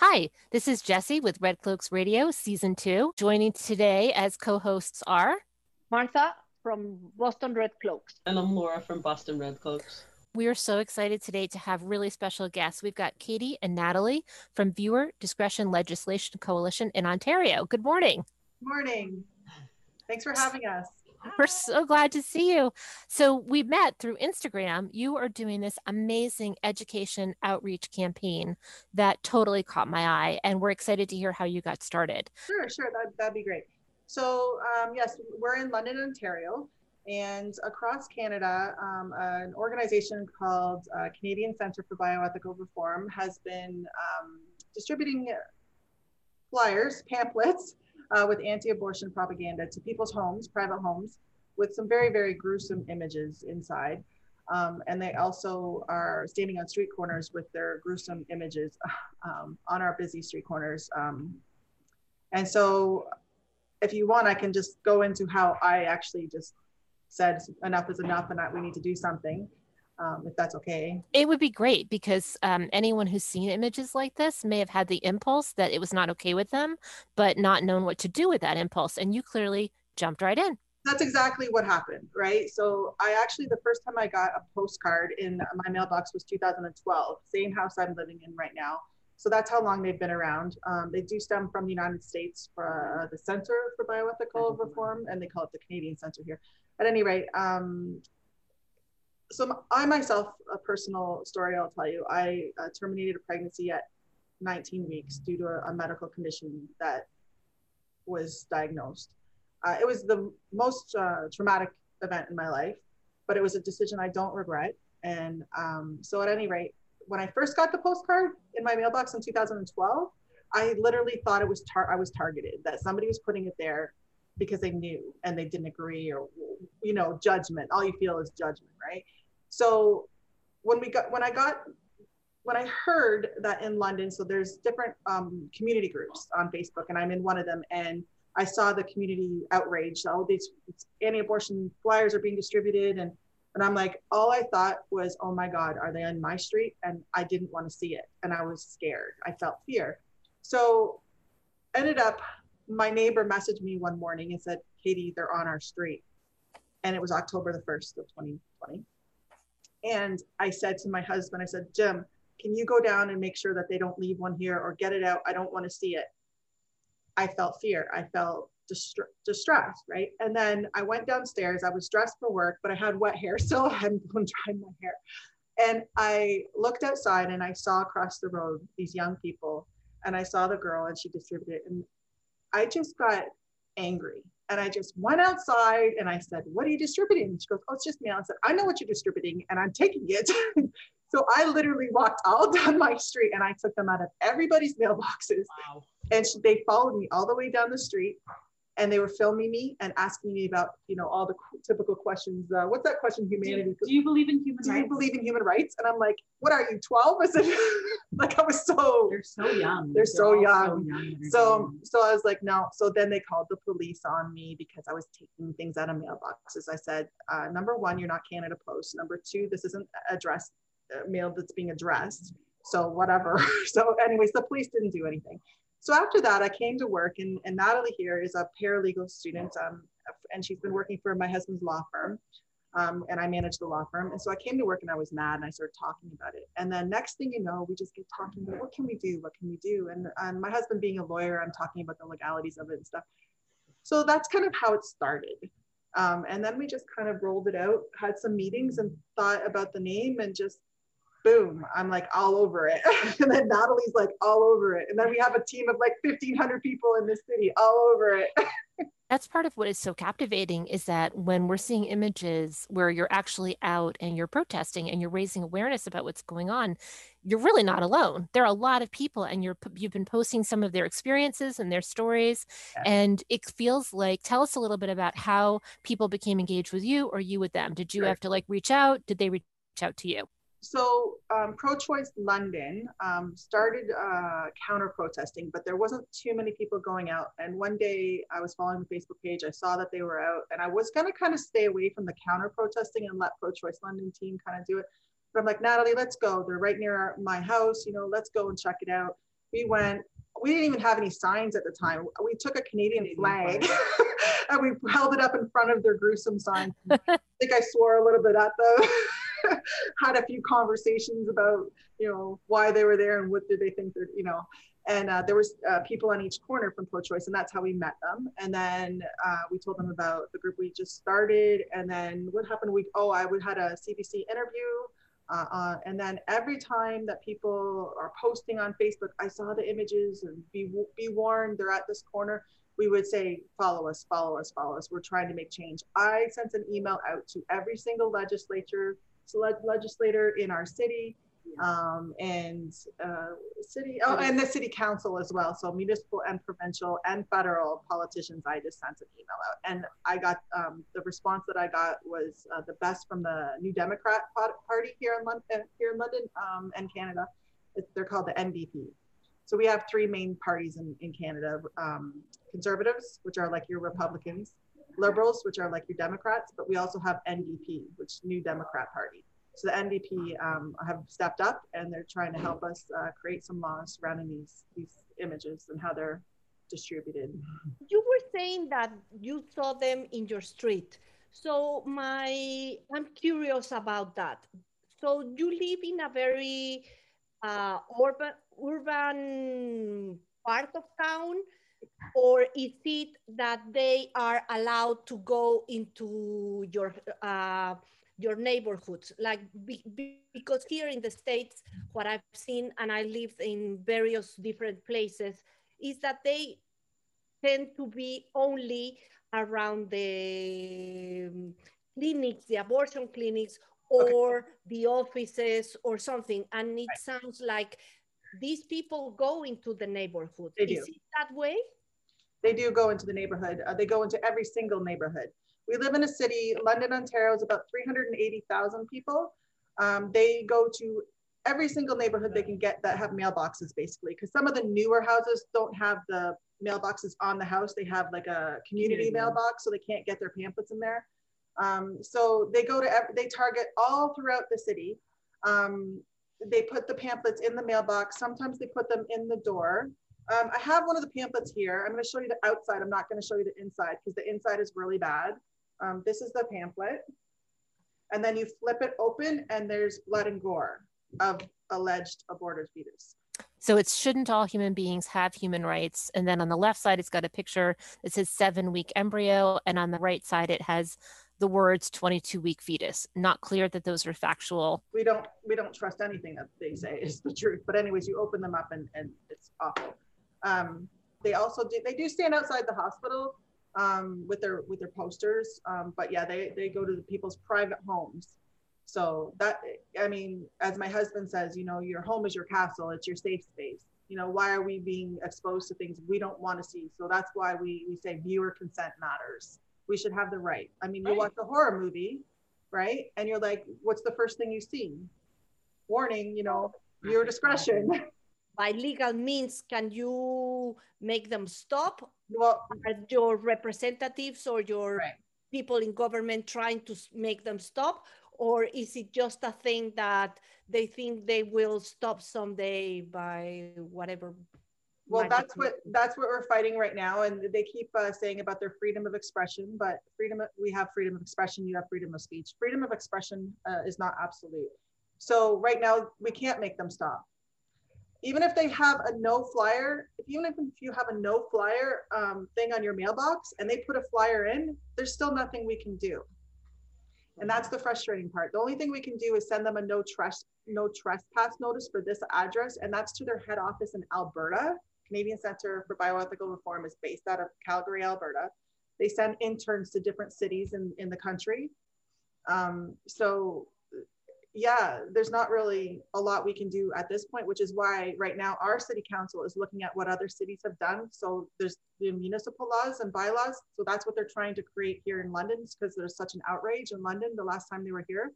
Hi, this is Jesse with Red Cloaks Radio, Season 2. Joining today as co hosts are Martha from Boston Red Cloaks. And I'm Laura from Boston Red Cloaks. We are so excited today to have really special guests. We've got Katie and Natalie from Viewer Discretion Legislation Coalition in Ontario. Good morning. Good Morning. Thanks for having us. We're so glad to see you. So, we met through Instagram. You are doing this amazing education outreach campaign that totally caught my eye, and we're excited to hear how you got started. Sure, sure. That, that'd be great. So, um, yes, we're in London, Ontario, and across Canada, um, an organization called uh, Canadian Center for Bioethical Reform has been um, distributing flyers, pamphlets uh, with anti-abortion propaganda to people's homes, private homes, with some very, very gruesome images inside. Um, and they also are standing on street corners with their gruesome images um, on our busy street corners. Um, and so if you want, I can just go into how I actually just said enough is enough and that we need to do something. Um, if that's okay. It would be great because um, anyone who's seen images like this may have had the impulse that it was not okay with them, but not known what to do with that impulse. And you clearly jumped right in. That's exactly what happened, right? So I actually, the first time I got a postcard in my mailbox was 2012, same house I'm living in right now. So that's how long they've been around. Um, they do stem from the United States for uh, the Center for Bioethical Reform, and they call it the Canadian Center here. At any rate, um, so I myself, a personal story I'll tell you, I uh, terminated a pregnancy at 19 weeks due to a, a medical condition that was diagnosed. Uh, it was the most uh, traumatic event in my life, but it was a decision I don't regret. And um, so, at any rate, when I first got the postcard in my mailbox in 2012, I literally thought it was tar- I was targeted, that somebody was putting it there because they knew and they didn't agree or you know judgment all you feel is judgment right so when we got when i got when i heard that in london so there's different um, community groups on facebook and i'm in one of them and i saw the community outrage all these anti-abortion flyers are being distributed and and i'm like all i thought was oh my god are they on my street and i didn't want to see it and i was scared i felt fear so ended up my neighbor messaged me one morning and said, Katie, they're on our street. And it was October the 1st of 2020. And I said to my husband, I said, Jim, can you go down and make sure that they don't leave one here or get it out? I don't want to see it. I felt fear. I felt distressed, right? And then I went downstairs. I was dressed for work, but I had wet hair still. I hadn't dried my hair. And I looked outside and I saw across the road these young people and I saw the girl and she distributed and I just got angry and I just went outside and I said, What are you distributing? And she goes, Oh, it's just mail. I said, I know what you're distributing and I'm taking it. so I literally walked all down my street and I took them out of everybody's mailboxes. Wow. And she, they followed me all the way down the street and they were filming me and asking me about you know all the typical questions uh, what's that question humanity? do, do, you believe in human do rights? you believe in human rights? And i'm like what are you 12 i said like i was so they're so young. They're, they're so, young. so young so so i was like no. So then they called the police on me because i was taking things out of mailboxes. I said uh, number one you're not canada post. Number two this isn't addressed uh, mail that's being addressed. So whatever. So anyways the police didn't do anything so after that, I came to work, and, and Natalie here is a paralegal student, um, and she's been working for my husband's law firm, um, and I manage the law firm. And so I came to work, and I was mad, and I started talking about it. And then next thing you know, we just get talking about what can we do, what can we do, and, and my husband being a lawyer, I'm talking about the legalities of it and stuff. So that's kind of how it started. Um, and then we just kind of rolled it out, had some meetings, and thought about the name, and just boom, I'm like all over it. and then Natalie's like all over it. And then we have a team of like 1,500 people in this city all over it. That's part of what is so captivating is that when we're seeing images where you're actually out and you're protesting and you're raising awareness about what's going on, you're really not alone. There are a lot of people and you're you've been posting some of their experiences and their stories yeah. and it feels like tell us a little bit about how people became engaged with you or you with them. Did you have to like reach out? Did they reach out to you? So um, pro-choice London um, started uh, counter protesting, but there wasn't too many people going out. And one day I was following the Facebook page, I saw that they were out, and I was gonna kind of stay away from the counter protesting and let pro-choice London team kind of do it. But I'm like, Natalie, let's go. They're right near my house, you know, let's go and check it out. We went, we didn't even have any signs at the time. We took a Canadian Canadian flag flag. and we held it up in front of their gruesome sign. I think I swore a little bit at them. Had a few conversations about, you know, why they were there and what did they think they're, you know, and uh, there was uh, people on each corner from pro-choice and that's how we met them. And then uh, we told them about the group we just started and then what happened we oh i would had a cbc interview uh, uh, and then every time that people are posting on facebook i saw the images and be, be warned they're at this corner we would say follow us follow us follow us. We're trying to make change. I sent an email out to every single legislature select legislator in our city um, and uh, city, oh, and the city council as well. So municipal and provincial and federal politicians, I just sent an email out, and I got um, the response that I got was uh, the best from the New Democrat Party here in London, here in London um, and Canada. It's, they're called the NDP. So we have three main parties in, in Canada: um, conservatives, which are like your Republicans, liberals, which are like your Democrats, but we also have NDP, which New Democrat Party. So the NDP um, have stepped up and they're trying to help us uh, create some laws surrounding these these images and how they're distributed. You were saying that you saw them in your street. So my, I'm curious about that. So you live in a very uh, urban urban part of town, or is it that they are allowed to go into your uh, your neighborhoods like be, be- because here in the states what i've seen and i lived in various different places is that they tend to be only around the um, clinics the abortion clinics or the offices or something. And it sounds like these people go into the neighborhood. They is do. it that way They do go into the neighborhood. Uh, they go into every single neighborhood. We live in a city, London, Ontario is about 380,000 people. Um, they go to every single neighborhood they can get that have mailboxes basically because some of the newer houses don't have the mailboxes on the house they have like a community Community. mailbox so they can't get their pamphlets in there um, so they go to they target all throughout the city um, they put the pamphlets in the mailbox sometimes they put them in the door um, i have one of the pamphlets here i'm going to show you the outside i'm not going to show you the inside because the inside is really bad um, this is the pamphlet and then you flip it open and there's blood and gore of alleged aborted fetus. So it's shouldn't all human beings have human rights? And then on the left side, it's got a picture that says seven week embryo. And on the right side, it has the words 22 week fetus. Not clear that those are factual. We don't we don't trust anything that they say is the truth. But anyways, you open them up and, and it's awful. Um, they also do they do stand outside the hospital um, with their with their posters. Um, but yeah, they they go to the people's private homes. So that I mean, as my husband says, you know, your home is your castle, it's your safe space. You know, why are we being exposed to things we don't want to see? So that's why we we say viewer consent matters. We should have the right. I mean, you Right. watch a horror movie, right? And you're like, what's the first thing you see? Warning, you know, viewer discretion. By legal means can you make them stop well, are your representatives or your Right. people in government trying to make them stop or is it just a thing that they think they will stop someday by whatever well, that's what that's what we're fighting right now, and they keep uh, saying about their freedom of expression. But freedom, of- we have freedom of expression. You have freedom of speech. Freedom of expression uh, is not absolute. So right now, we can't make them stop. Even if they have a no flyer, if even if you have a no flyer um, thing on your mailbox and they put a flyer in, there's still nothing we can do. And that's the frustrating part. The only thing we can do is send them a no tres- no trespass notice for this address, and that's to their head office in Alberta. Canadian Center for Bioethical Reform is based out of Calgary, Alberta. They send interns to different cities in, in the country. Um, so yeah, there's not really a lot we can do at this point, which is why right now our city council is looking at what other cities have done. So there's the municipal laws and bylaws. So that's what they're trying to create here in London because there's such an outrage in London the last time they were here.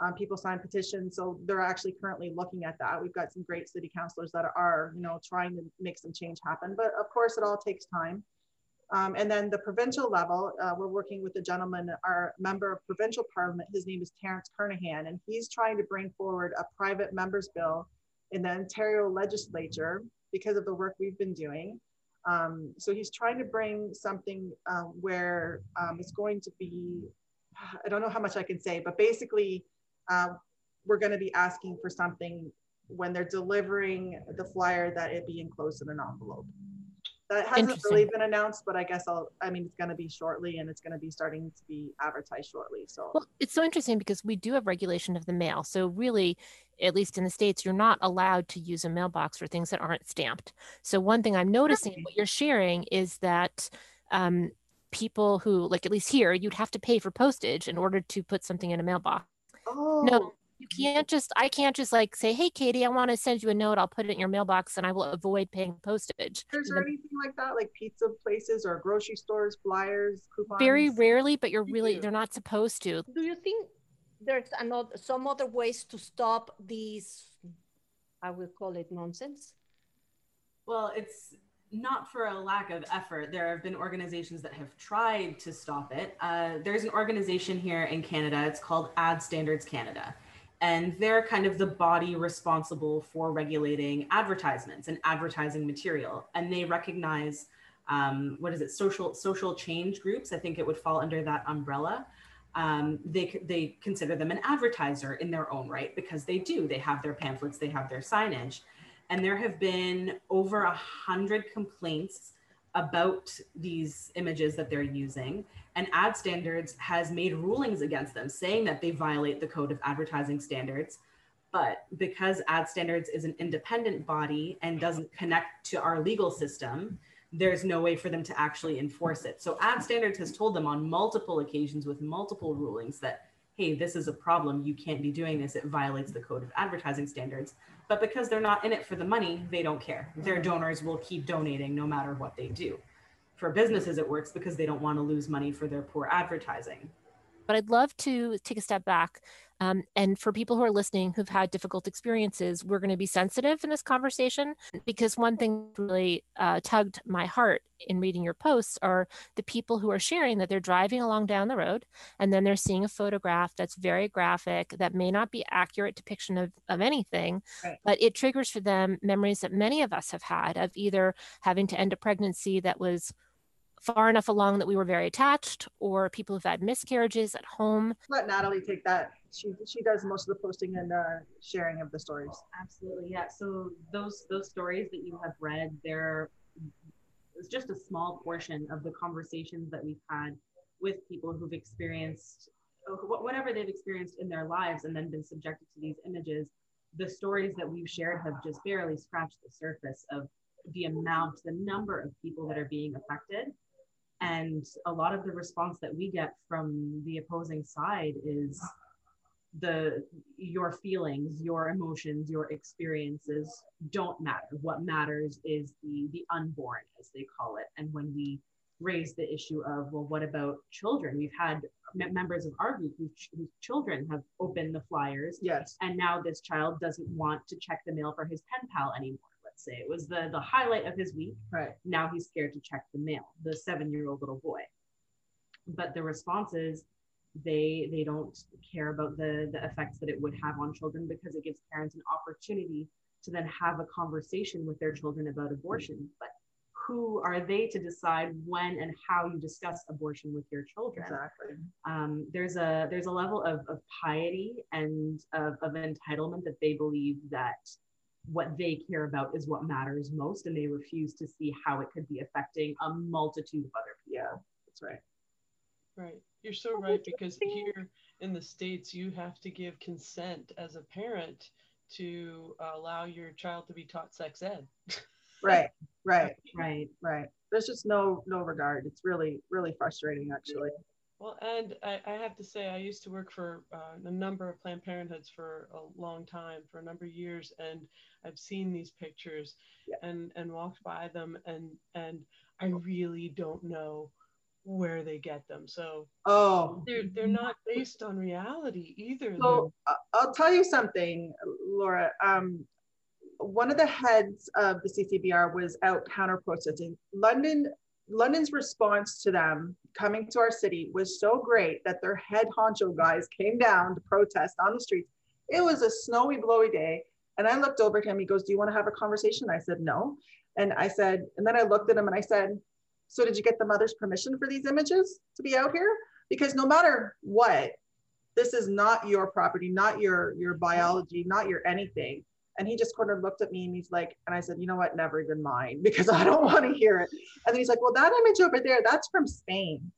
Um, people signed petitions, so they're actually currently looking at that. We've got some great city councilors that are, you know, trying to make some change happen. But of course, it all takes time. Um, and then the provincial level, uh, we're working with a gentleman, our member of provincial parliament. His name is Terence Kernaghan, and he's trying to bring forward a private members bill in the Ontario legislature because of the work we've been doing. Um, so he's trying to bring something uh, where um, it's going to be, I don't know how much I can say, but basically, uh, we're going to be asking for something when they're delivering the flyer that it be enclosed in an envelope. That hasn't really been announced, but I guess I'll, I mean, it's going to be shortly and it's going to be starting to be advertised shortly. So, Well, it's so interesting because we do have regulation of the mail. So really, at least in the states, you're not allowed to use a mailbox for things that aren't stamped. So one thing I'm noticing in Really? what you're sharing is that um, people who, like at least here, you'd have to pay for postage in order to put something in a mailbox. oh, No, you can't just. I can't just like say, "Hey, Katie, I want to send you a note. I'll put it in your mailbox, and I will avoid paying postage." Is there the- anything like that, like pizza places or grocery stores, flyers, coupons? Very rarely, but you're really they're not supposed to. Do you think there's another some other ways to stop these? I will call it nonsense. Well, it's not for a lack of effort. There have been organizations that have tried to stop it. Uh, there's an organization here in Canada, it's called Ad Standards Canada. And they're kind of the body responsible for regulating advertisements and advertising material. And they recognize um, what is it, social social change groups. I think it would fall under that umbrella. Um, they they consider them an advertiser in their own right because they do. They have their pamphlets, they have their signage and there have been over a hundred complaints about these images that they're using and ad standards has made rulings against them saying that they violate the code of advertising standards. But because ad standards is an independent body and doesn't connect to our legal system there's no way for them to actually enforce it. So ad standards has told them on multiple occasions with multiple rulings that hey this is a problem. You can't be doing this. It violates the code of advertising standards. But because they're not in it for the money, they don't care. Their donors will keep donating no matter what they do. For businesses, it works because they don't want to lose money for their poor advertising. but I'd love to take a step back. Um, and for people who are listening who've had difficult experiences, we're going to be sensitive in this conversation because one thing really uh, tugged my heart in reading your posts are the people who are sharing that they're driving along down the road and then they're seeing a photograph that's very graphic that may not be accurate depiction of, of anything Right. but it triggers for them memories that many of us have had of either having to end a pregnancy that was far enough along that we were very attached or people who've had miscarriages at home Let Natalie take that. She she does most of the posting and uh, sharing of the stories. Absolutely, yeah. So those those stories that you have read, they're it's just a small portion of the conversations that we've had with people who've experienced whatever they've experienced in their lives and then been subjected to these images. The stories that we've shared have just barely scratched the surface of the amount, the number of people that are being affected. And a lot of the response that we get from the opposing side is the your feelings your emotions your experiences don't matter. What matters is the the unborn as they call it. And when we raise the issue of well what about children? We've had members of our group whose, ch- whose children have opened the flyers. Yes. and now this child doesn't want to check the mail for his pen pal anymore let's say it was the the highlight of his week Right. now he's scared to check the mail the seven year old little boy but the response is they they don't care about the the effects that it would have on children because it gives parents an opportunity to then have a conversation with their children about abortion but who are they to decide when and how you discuss abortion with your children Exactly. um, there's a there's a level of, of piety and of, of entitlement that they believe that what they care about is what matters most and they refuse to see how it could be affecting a multitude of other people Yeah. That's right. Right. You're so right because here in the States, you have to give consent as a parent to allow your child to be taught sex ed. Right. Right. right Right. There's just no no regard. It's really really frustrating actually. Well, and I, I have to say, I used to work for uh, a number of Planned Parenthoods for a long time, for a number of years, and I've seen these pictures Yeah. and and walked by them, and and I really don't know where they get them. So Oh. they're they're not based on reality either. So uh, I'll tell you something, Laura. Um, one of the heads of the CCBR was out counter protesting. London, London's response to them coming to our city was so great that their head honcho guys came down to protest on the streets. It was a snowy, blowy day, And I looked over at him. He goes, Do you want to have a conversation? I said, No. And I said, and then I looked at him and I said, So did you get the mother's permission for these images to be out here? Because no matter what, this is not your property, not your your biology, not your anything. And he just kind of looked at me and he's like, and I said, you know what, never even mind because I don't want to hear it. And then he's like, well, that image over there, that's from Spain.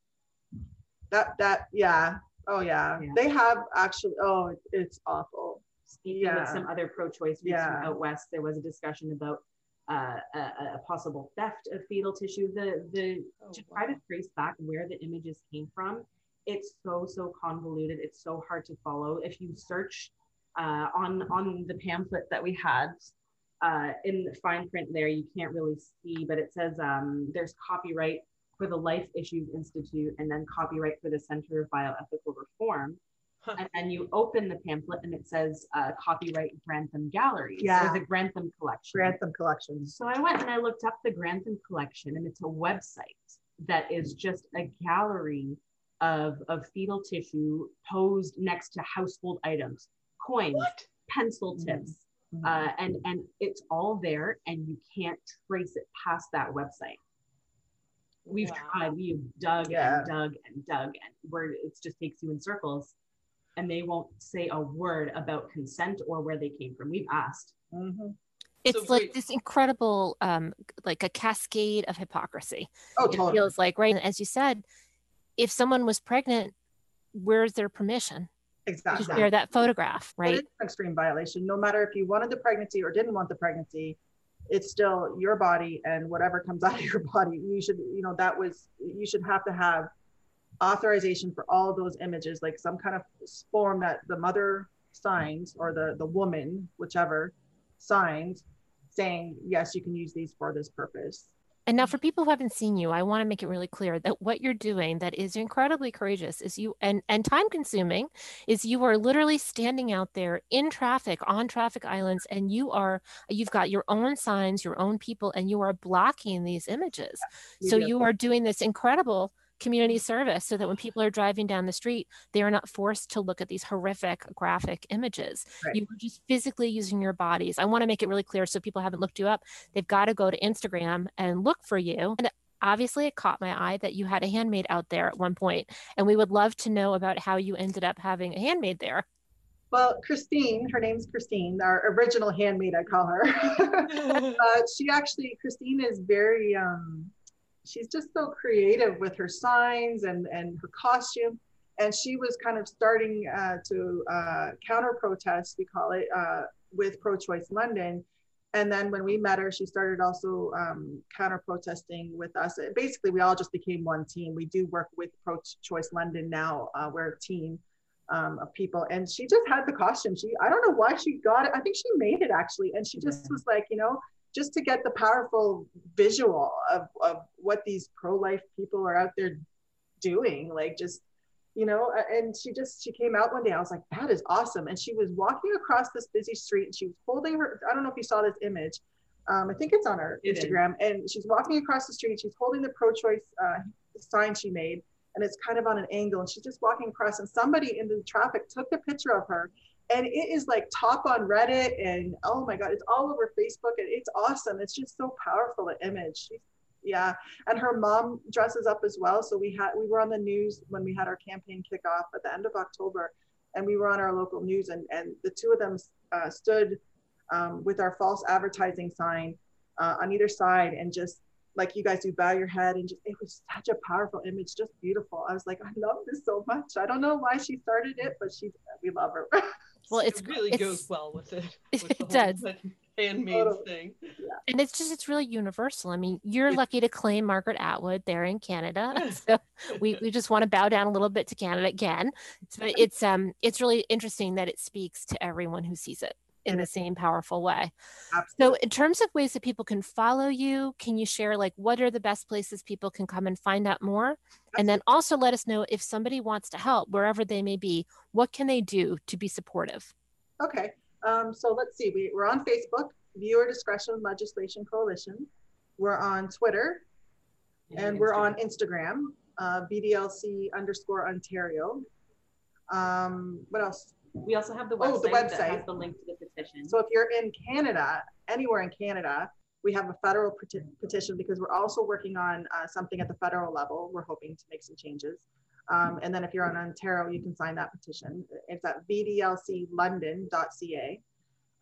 That that yeah. Oh yeah. Yeah. They have actually. Oh, it's awful. Speaking Yeah. some other pro-choice groups Yeah. from out west, there was a discussion about uh, a, a- possible theft of fetal tissue. The the Oh, to try to trace back where the images came from, it's so so convoluted. It's so hard to follow. If you search uh, on on the pamphlet that we had uh, in the fine print there, you can't really see, but it says um, there's copyright for the Life Issues Institute and then copyright for the Center of Bioethical Reform. Huh. And, then you open the pamphlet and it says uh, copyright Grantham Galleries Yeah. or the Grantham Collection. Grantham collections. So I went and I looked up the Grantham collection, and it's a website that is just a gallery of, of fetal tissue posed next to household items, coins, What? pencil tips, Mhm. uh, and and it's all there, and you can't trace it past that website. We've Wow. tried, we've dug Yeah. and dug and dug, and where it just takes you in circles, and they won't say a word about consent or where they came from. We've asked. Mhm. It's So like this incredible, um, like a cascade of hypocrisy. Oh, totally. it feels like, right? And as you said, if someone was pregnant, where's their permission to Exactly. share that photograph, right? is an extreme violation. No matter if you wanted the pregnancy or didn't want the pregnancy, it's still your body and whatever comes out of your body. You should, you know, that was you should have to have authorization for all those images, like some kind of form that the mother signs or the the woman, whichever, signs, saying yes, you can use these for this purpose. And now, mm-hmm. for people who haven't seen you, I want to make it really clear that what you're doing that is incredibly courageous is you and and time consuming is you are literally standing out there in traffic on traffic islands and you are you've got your own signs, your own people, and you are blocking these images. So you are doing this incredible community service so that when people are driving down the street, they are not forced to look at these horrific graphic images. Right. You are just physically using your bodies. I want to make it really clear so people haven't looked you up. They've got to go to Instagram and look for you. And obviously it caught my eye that you had a handmaid out there at one point, and we would love to know about how you ended up having a handmaid there. Well, Christine, her name's Christine, our original handmaid, I call her. uh, she actually, Christine is very, um, she's just so creative with her signs and, and her costume. And she was kind of starting uh, to uh, counter protest, we call it, uh, with Pro Choice London. And then when we met her, she started also um, counter protesting with us. Basically, we all just became one team. We do work with Pro Choice London now. Uh, we're a team um, of people. And she just had the costume. She, I don't know why she got it. I think she made it actually. And she just was like, you know, just to get the powerful visual of, of what these pro-life people are out there doing, like just, you know, and she just, she came out one day. I was like, that is awesome. And she was walking across this busy street and she was holding her, I don't know if you saw this image. Um, I think it's on her It is. Instagram. And she's walking across the street. She's holding the pro-choice uh, sign she made and it's kind of on an angle and she's just walking across and somebody in the traffic took the picture of her and it is like top on reddit and oh my god it's all over facebook and it's awesome. It's just so powerful an image. She's, yeah and her mom dresses up as well. So we had we were on the news when we had our campaign kickoff at the end of october and we were on our local news and and the two of them uh, stood um, with our false advertising sign uh, on either side and just like you guys do bow your head and just it was such a powerful image just beautiful. I was like i love this so much. I don't know why she started it but she we love her Well, it's it really it's, goes well with it. It With the does. handmaid Totally. thing. and it's just it's really universal. I mean, you're lucky to claim Margaret Atwood there in Canada. So we, we just want to bow down a little bit to Canada again. So it's um it's really interesting that it speaks to everyone who sees it in the same powerful way. So in terms of ways that people can follow you, can you share like what are the best places people can come and find out more? And then also let us know if somebody wants to help wherever they may be, what can they do to be supportive? Okay, um, so let's see. We, we're on Facebook, Viewer Discretion Legislation Coalition. We're on Twitter, and we're on Instagram, uh, VDLC underscore Ontario. Um, what else? We also have the Oh, website, the that has the link to the petition. So if you're in Canada, anywhere in Canada, we have a federal peti- petition because we're also working on uh, something at the federal level. We're hoping to make some changes. Um, and then if you're on Ontario, you can sign that petition. It's at vdlclondon.ca.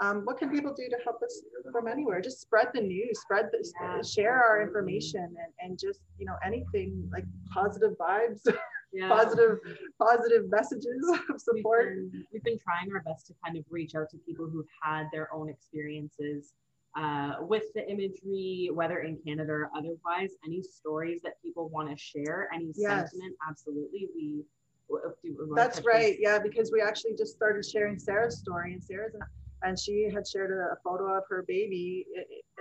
Um, what can people do to help us from anywhere? Just spread the news, spread the, Yeah, share our information and, and just, you know, anything like positive vibes, Yeah. positive, positive messages of We've support. been, we've been trying our best to kind of reach out to people who've had their own experiences uh, with the imagery, whether in Canada or otherwise. Any stories that people want to share, any Yes. sentiment, absolutely. We w- do. we That's right. base? Yeah, because we actually just started sharing Sarah's story, and Sarah's and she had shared a, photo of her baby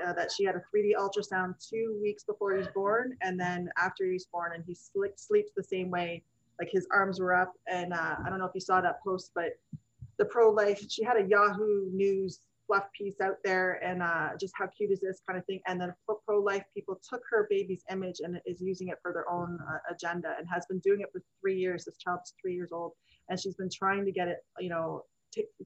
uh, that she had a 3D ultrasound two weeks before he was born, and then after he was born, and he sli- sleeps the same way, like his arms were up. And uh, I don't know if you saw that post, but the pro-life, she had a Yahoo News fluff piece out there, and uh, just how cute is this kind of thing. And then pro- pro-life people took her baby's image and is using it for their own uh, agenda, and has been doing it for three years. This child's three years old and she's been trying to get it, you know,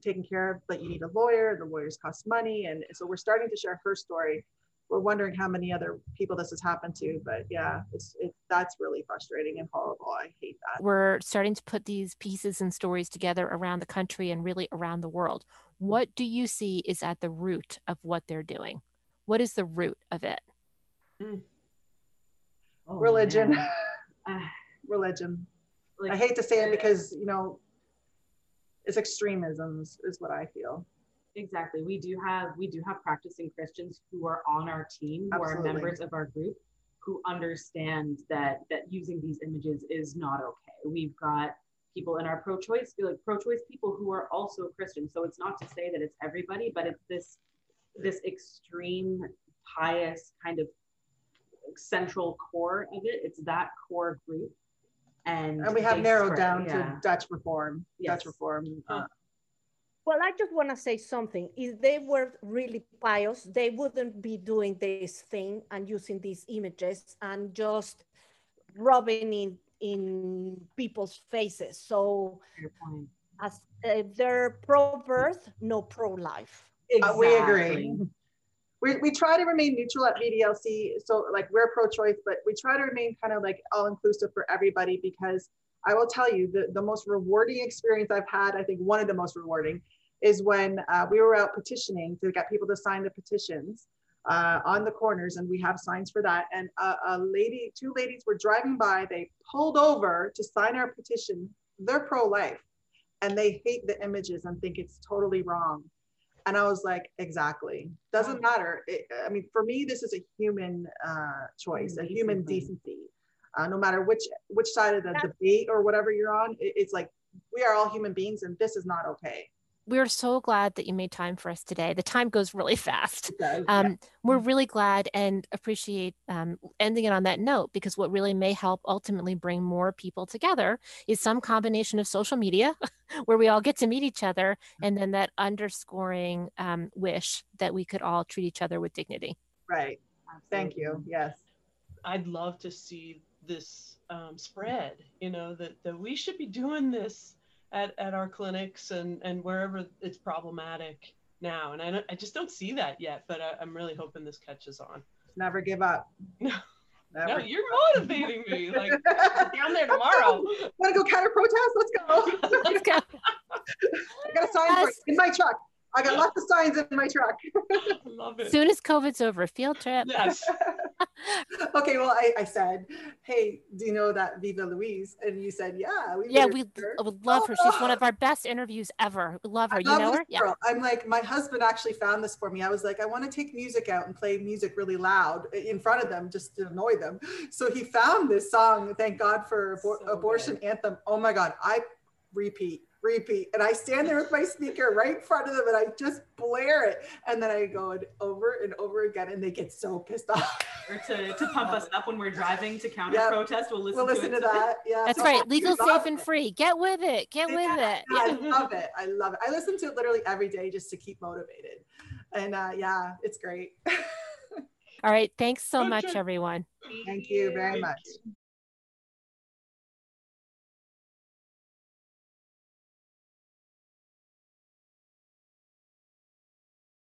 taken care of, but you need a lawyer, the lawyers cost money. And so we're starting to share her story. We're wondering how many other people this has happened to, but yeah, it's, it, that's really frustrating and horrible. I hate that. We're starting to put these pieces and stories together around the country and really around the world. What do you see is at the root of what they're doing? What is the root of it? Mm. Oh, Religion. Religion. like, I hate to say it because, you know, it's extremisms is what I feel. Exactly. We do have we do have practicing Christians who are on our team, who Absolutely. are members of our group, who understand that that using these images is not okay. We've got people in our pro-choice, feel like pro-choice people who are also Christian. So it's not to say that it's everybody, but it's this this extreme pious kind of central core of it. It's that core group. And, And we have narrowed spread- down yeah. to Dutch reform, Dutch reform. Uh, Well, I just want to say something. If they were really pious, they wouldn't be doing this thing and using these images and just rubbing in in people's faces. So, Fair as uh, they're pro-birth, no pro-life. Uh, we agree. We, we try to remain neutral at VDLC. So like we're pro-choice, but we try to remain kind of like all inclusive for everybody because I will tell you the, the most rewarding experience I've had, I think one of the most rewarding is when uh, we were out petitioning to get people to sign the petitions uh, on the corners and we have signs for that. And a, a lady, two ladies were driving by, they pulled over to sign our petition. They're pro-life and they hate the images and think it's totally wrong. And I was like, exactly. Doesn't matter. It, I mean, for me, this is a human uh, choice, a human Decency. Uh, no matter which which side of the debate or whatever you're on, it, it's like we are all human beings, and this is not okay. We're so glad that you made time for us today. The time goes really fast. Does, Um, We're really glad and appreciate um, ending it on that note because what really may help ultimately bring more people together is some combination of social media where we all get to meet each other and then that underscoring um, wish that we could all treat each other with dignity. right. Thank you. Yes. I'd love to see this um, spread. You know that that we should be doing this at, at our clinics and and wherever it's problematic now. And I don't, I just don't see that yet. But I, I'm really hoping this catches on. Never give up. No. Never. No, you're motivating me. Like down there tomorrow. Want to go counter protest? Let's go. Let's go. I got a sign for it in my truck. I got lots of signs in my truck. Love it. Soon as COVID's over, field trip. Yes. okay, well, I, I said, hey, do you know that Viva Ruiz? And you said, yeah. We Yeah, we her." I would love her. She's one of oh. our best interviews ever. We love her. I You love know this her? Yeah. I'm like, my husband actually found this for me. I was like, I want to take music out and play music really loud in front of them just to annoy them. So he found this song, Thank God for abor- So Abortion Anthem. Oh my God. I repeat, repeat. And I stand there with my speaker right in front of them and I just blare it. And then I go it over and over again and they get so pissed off. Or to, to pump us up when we're driving to counter Yep. protest, we'll listen, we'll listen to, to it. that. Yeah. That's So right. Legal, safe, and free. Get with it. Get with it. yeah, I love it. I love it. I listen to it literally every day just to keep motivated. And uh, yeah, it's great. All right. Thanks so much, everyone. Thank you very much. you.